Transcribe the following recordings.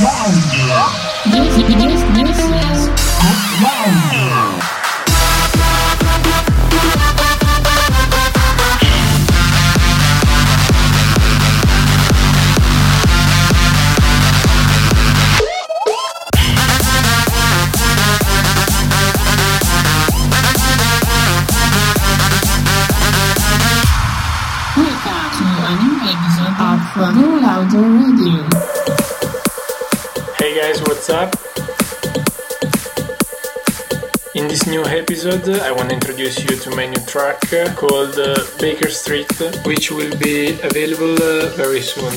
This, this, this is welcome up? In this new episode, I want to introduce you to my new track called uh, Baker Street, which will be available uh, very soon.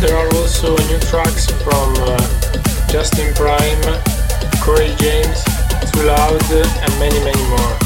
There are also new tracks from uh, Justin Prime, Corey James, Too Loud, and many, many more.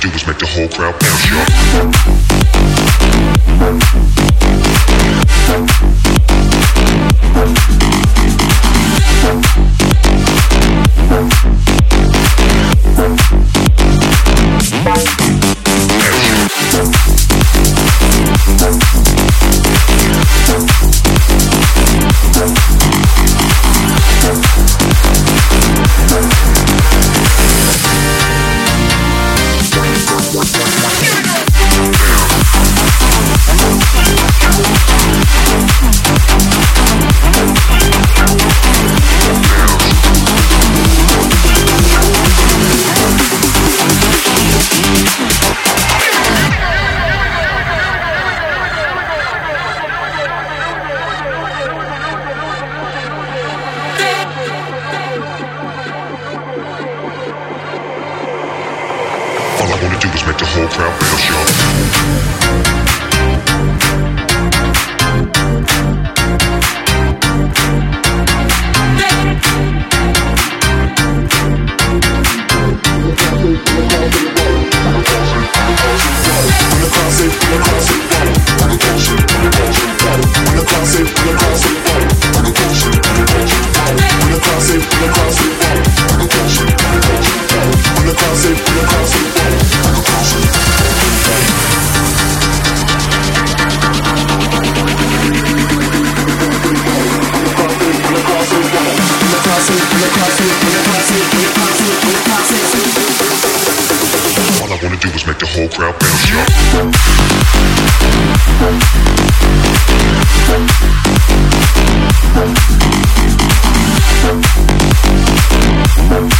do is make the whole crowd bounce, y'all. wanna do is make the whole crowd bounce, y'all.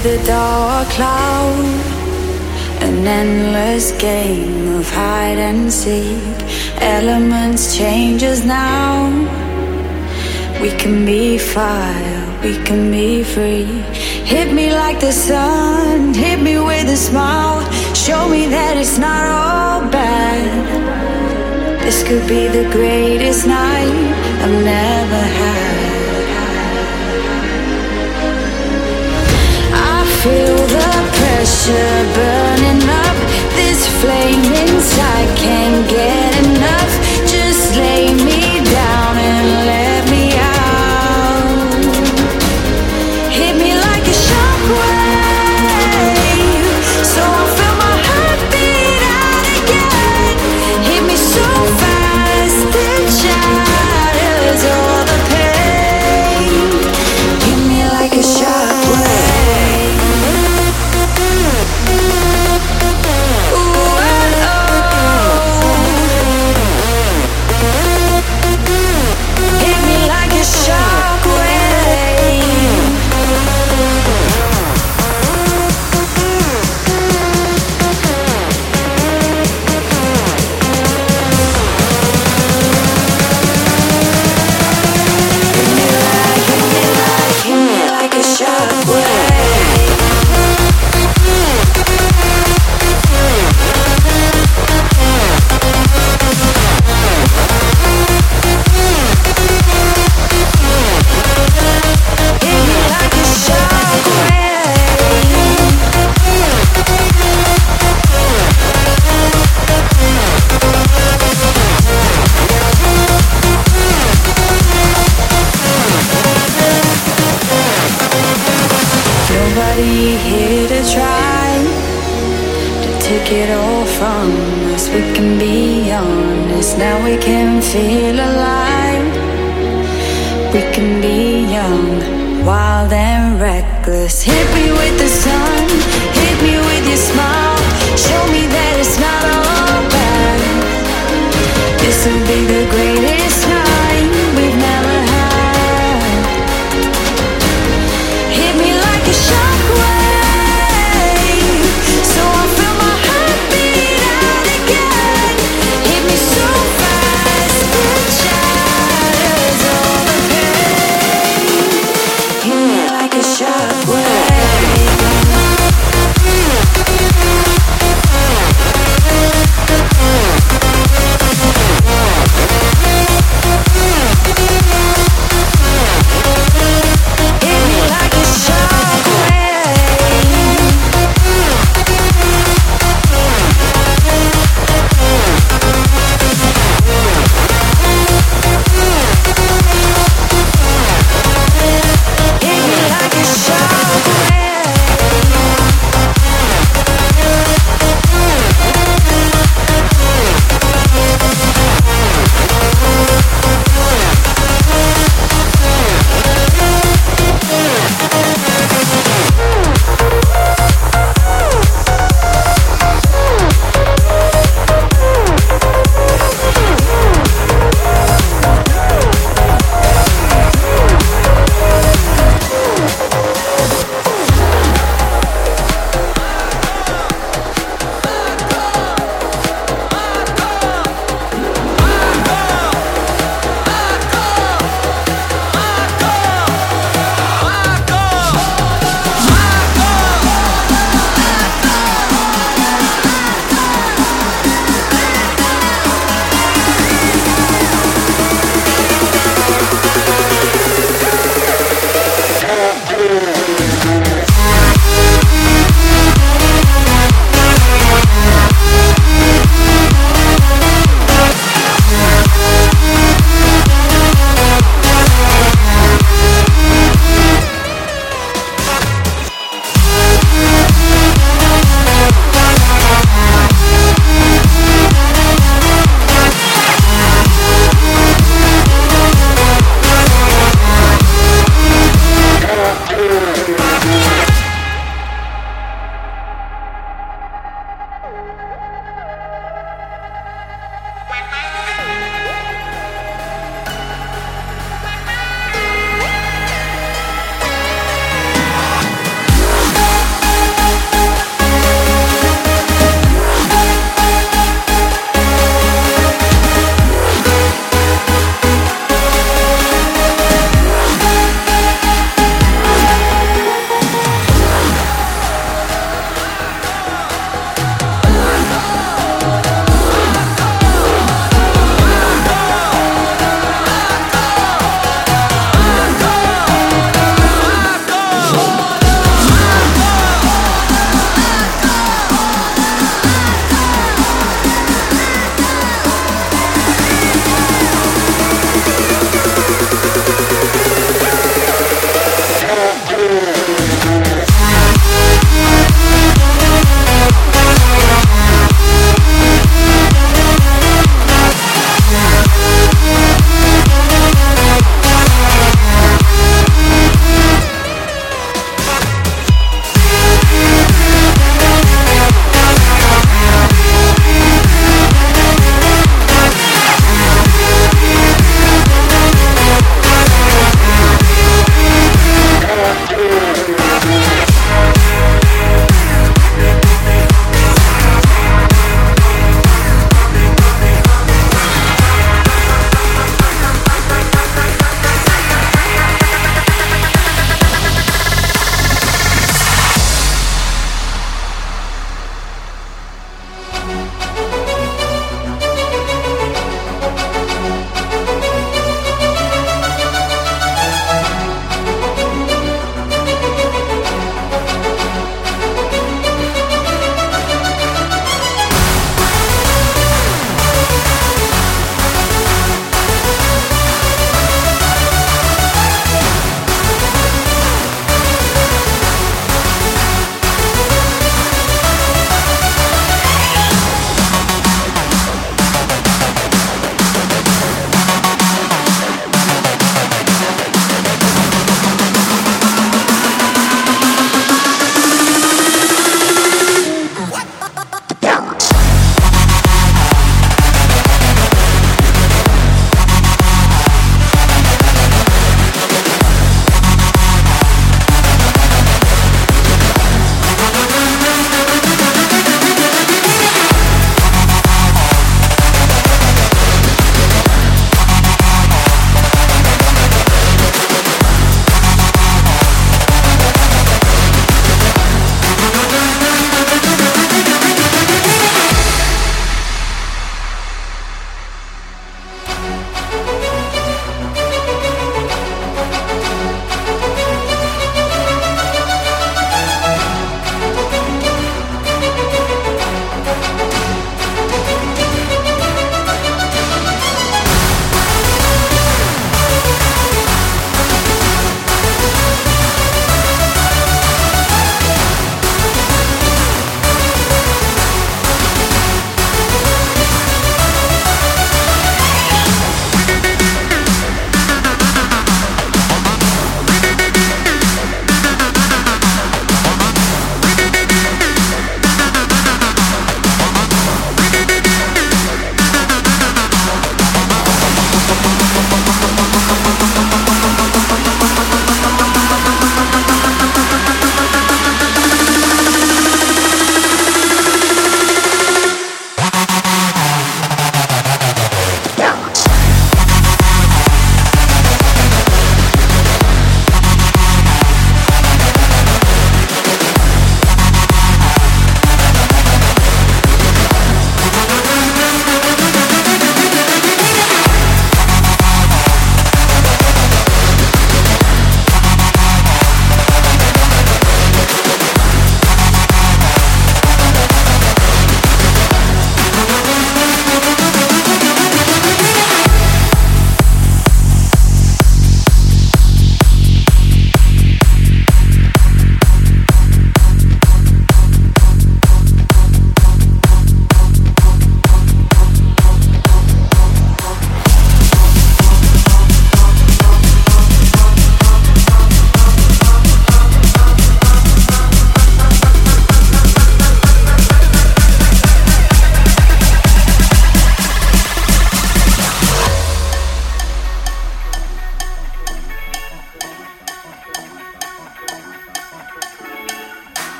the dark cloud. An endless game of hide and seek. Elements change us now. We can be fire, we can be free. Hit me like the sun, hit me with a smile. Show me that it's not all bad. This could be the greatest night I've never had. feel the pressure burning up. This flame inside can't get enough. Just lay me down and let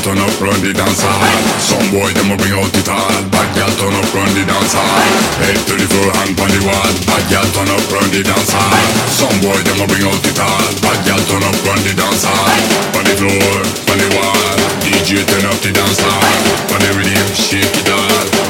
turn up run the dance hall. Some boy them bring out the tall. Bad girl turn up run the dance hall. Head to the floor, hand on the wall. Bad girl turn up run the dance hall. Some boy them bring out the tall. Bad girl turn up run the dance hall. On the floor, on the wall. DJ turn up the dance hall. On the rhythm, shake it all.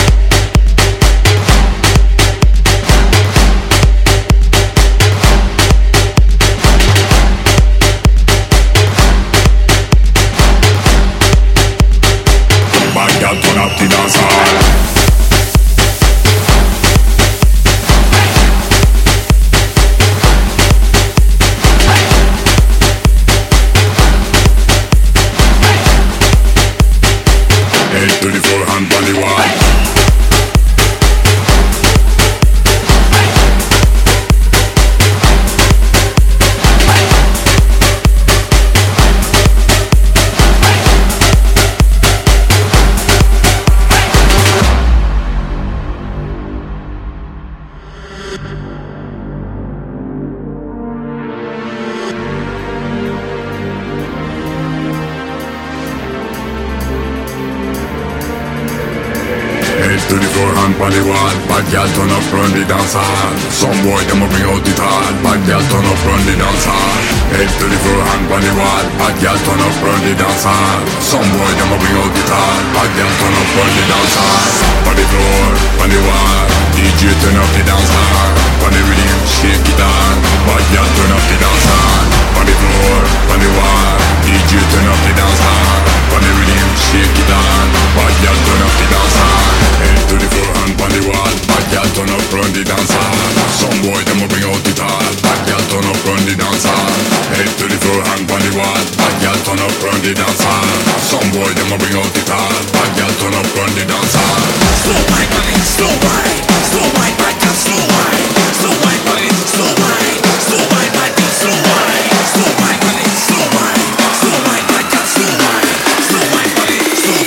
out the dansa Som boy de må out the tall. Backdelton och Brundy dansar Efter the hang på nivån Backdelton och Brundy dansar Some boy de må bli the tall. Backdelton the floor, dansar the wall. DJ turn up the dansar Partyream, shake gitarr Backdelton turn up the dansar the wall. DJ turn up the dansar Partyream, shake gitarr Backdelton turn up the dansar Efter ifrån hang the wall girl turn up, run the dance hall. Some boy them a bring out the tall. Bad girl turn up, run the dance hall. Head to the floor, hand on the wall. Bad girl turn up, run the dance hall. Some boy them a bring out the tall. Bad girl turn up, run the dance hall. Slow wine, buddy, slow wine, slow wine, bad slow wine, slow wine, buddy, slow wine, slow wine, bad slow wine, slow wine, buddy, slow wine, slow bad girl, slow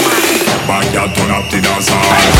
wine. Bad girl turn up the dance hall.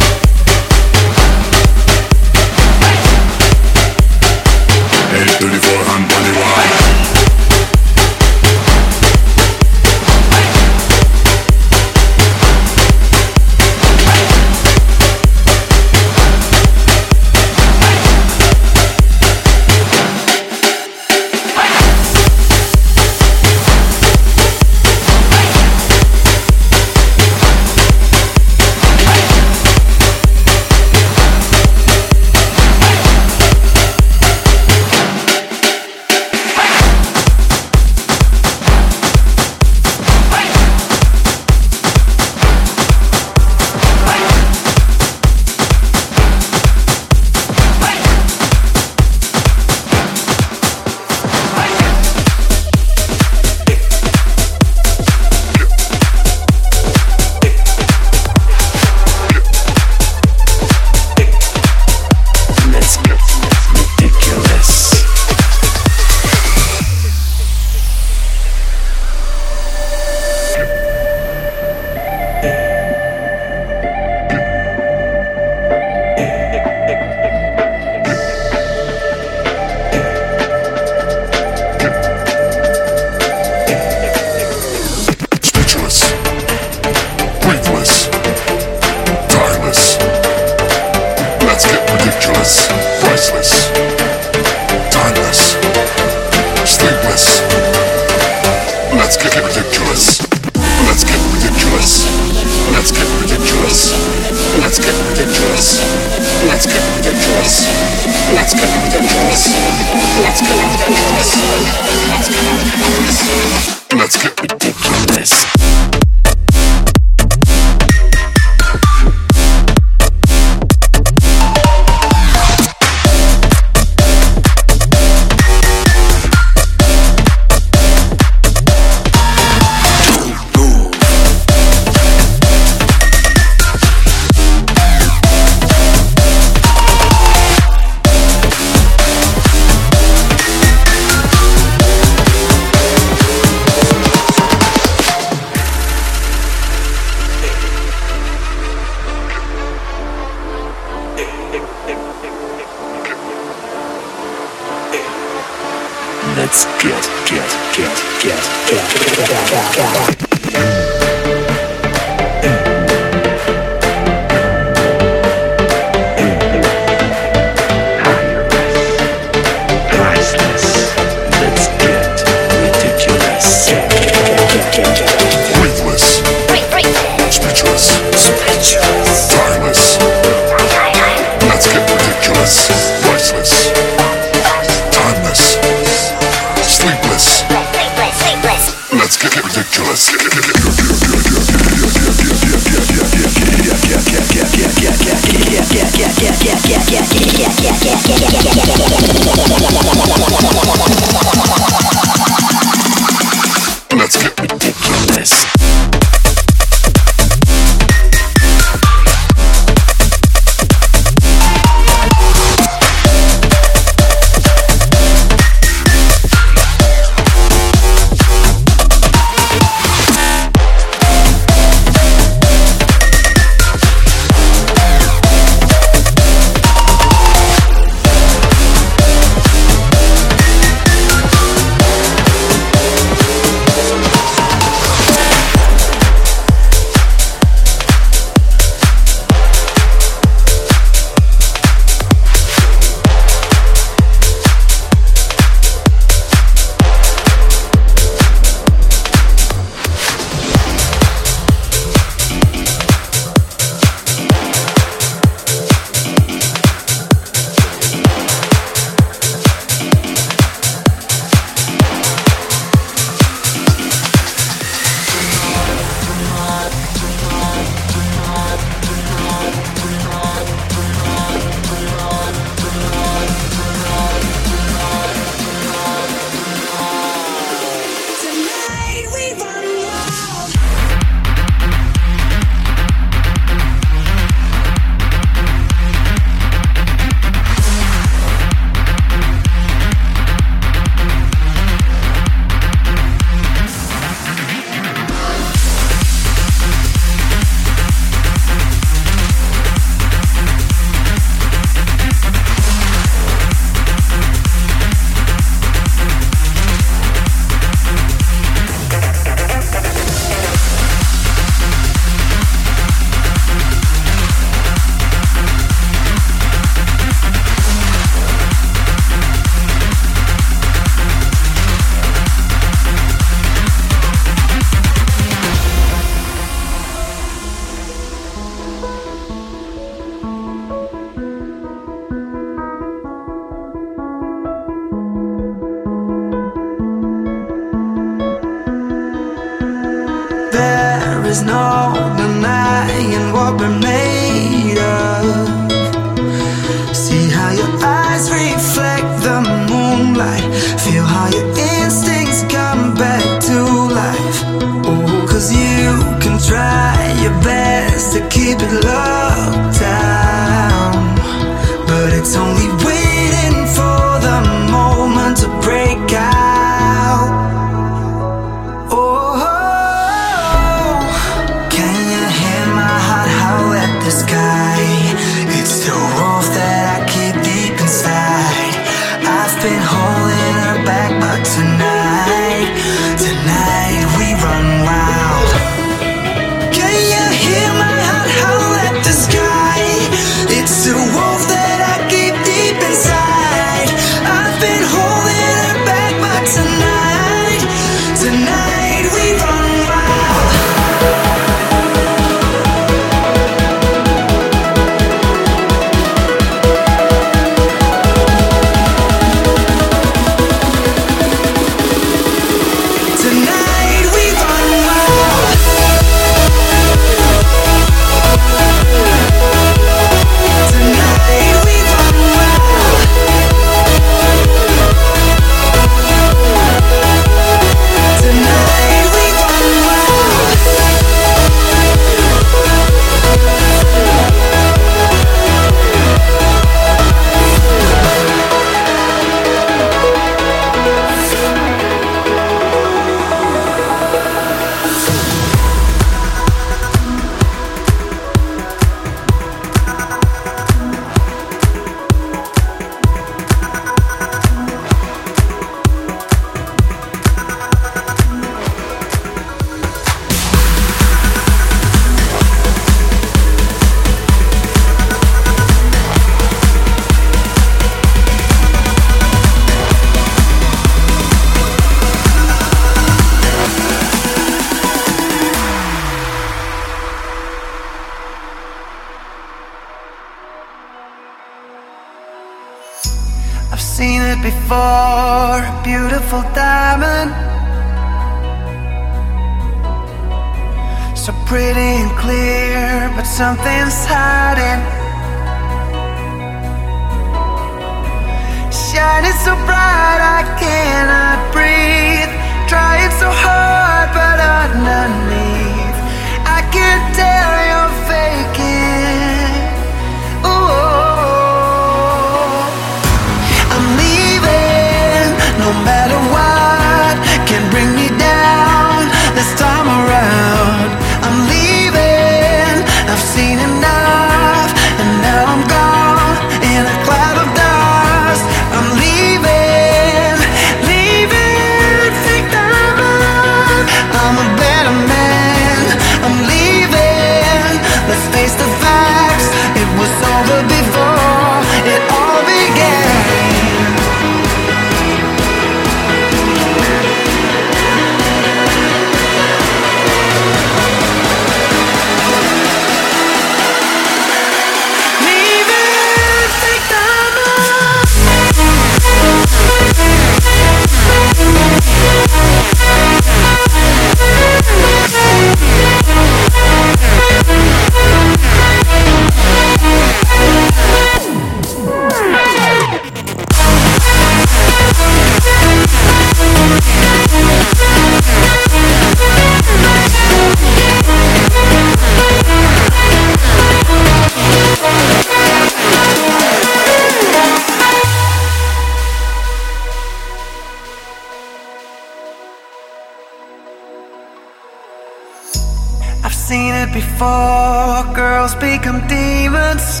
Become demons.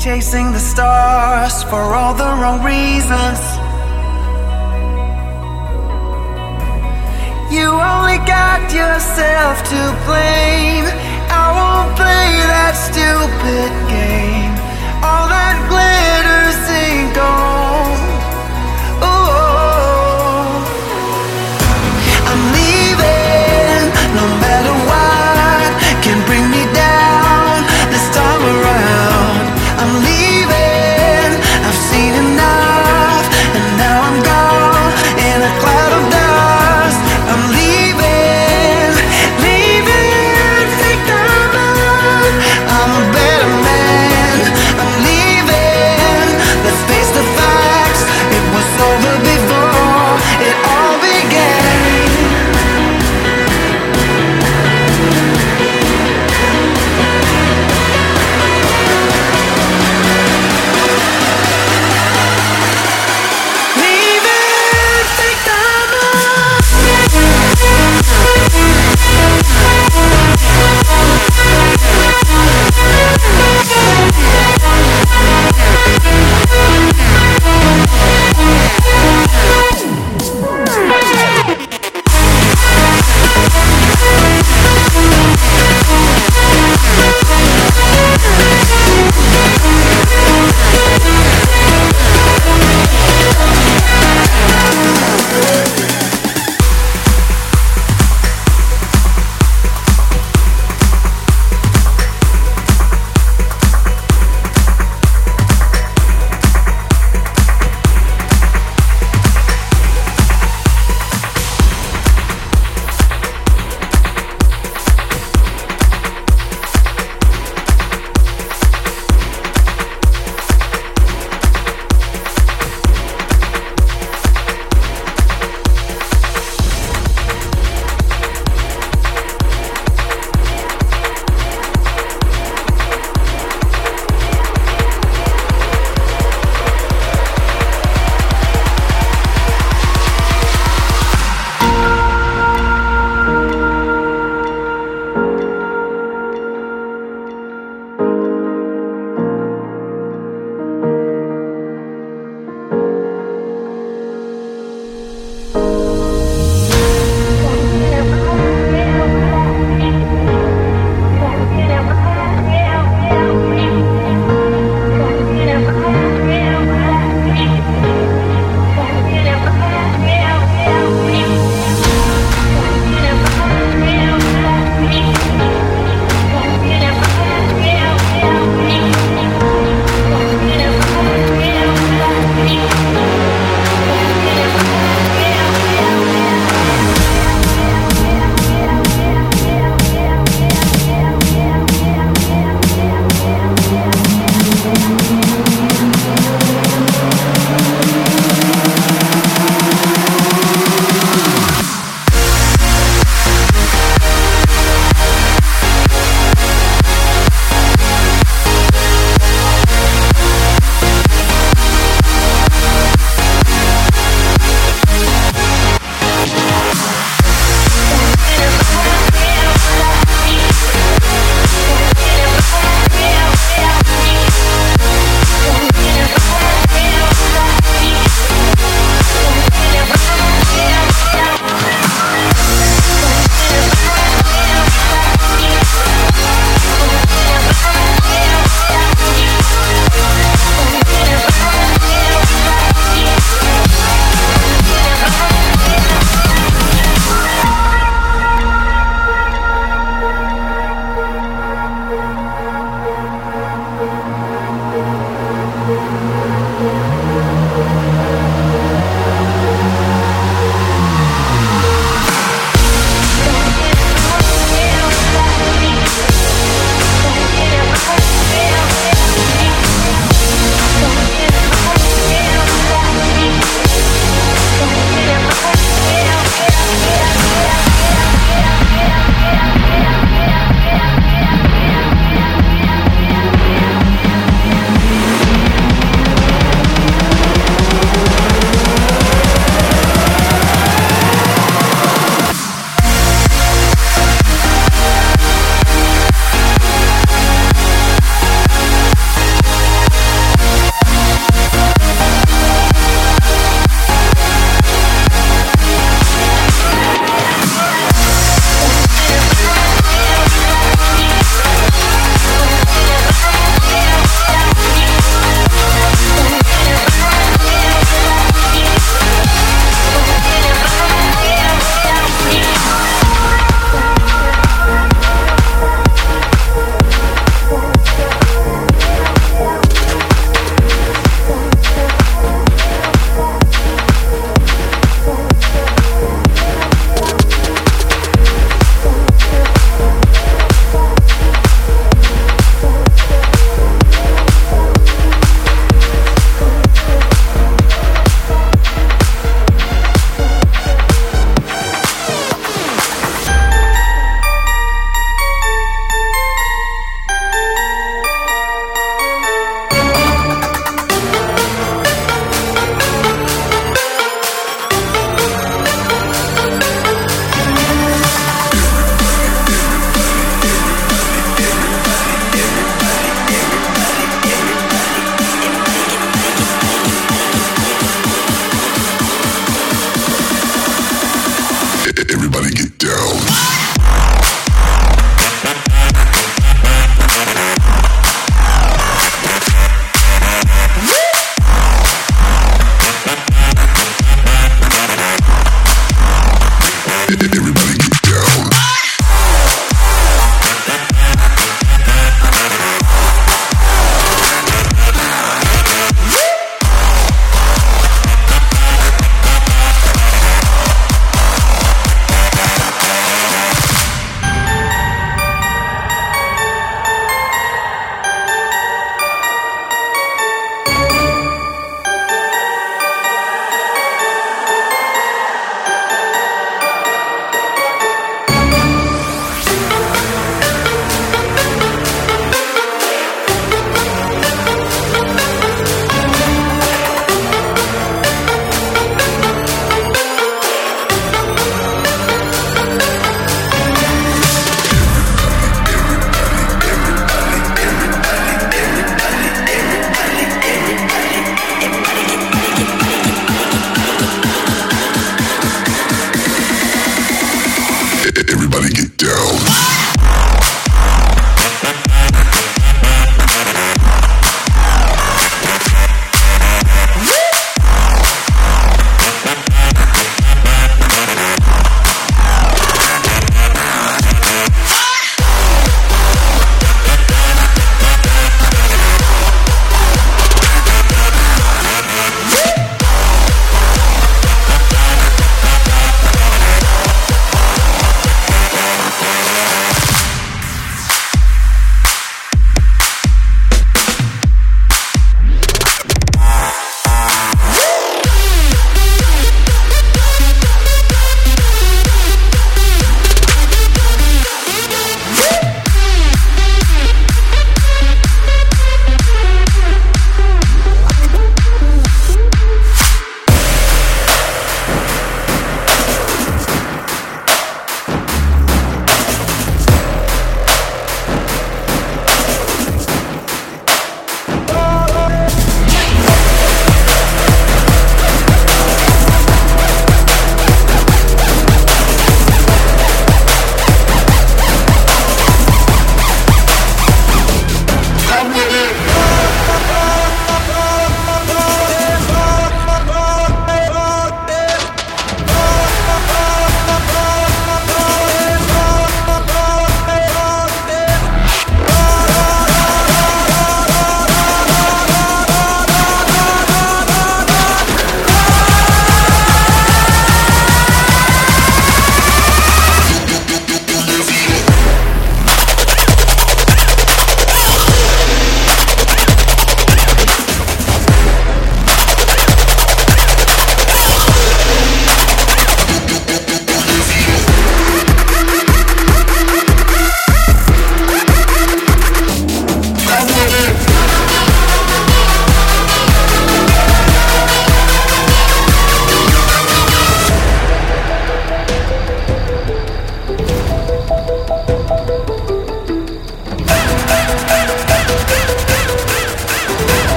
Chasing the stars for all the wrong reasons. You only got yourself to blame. I won't play that stupid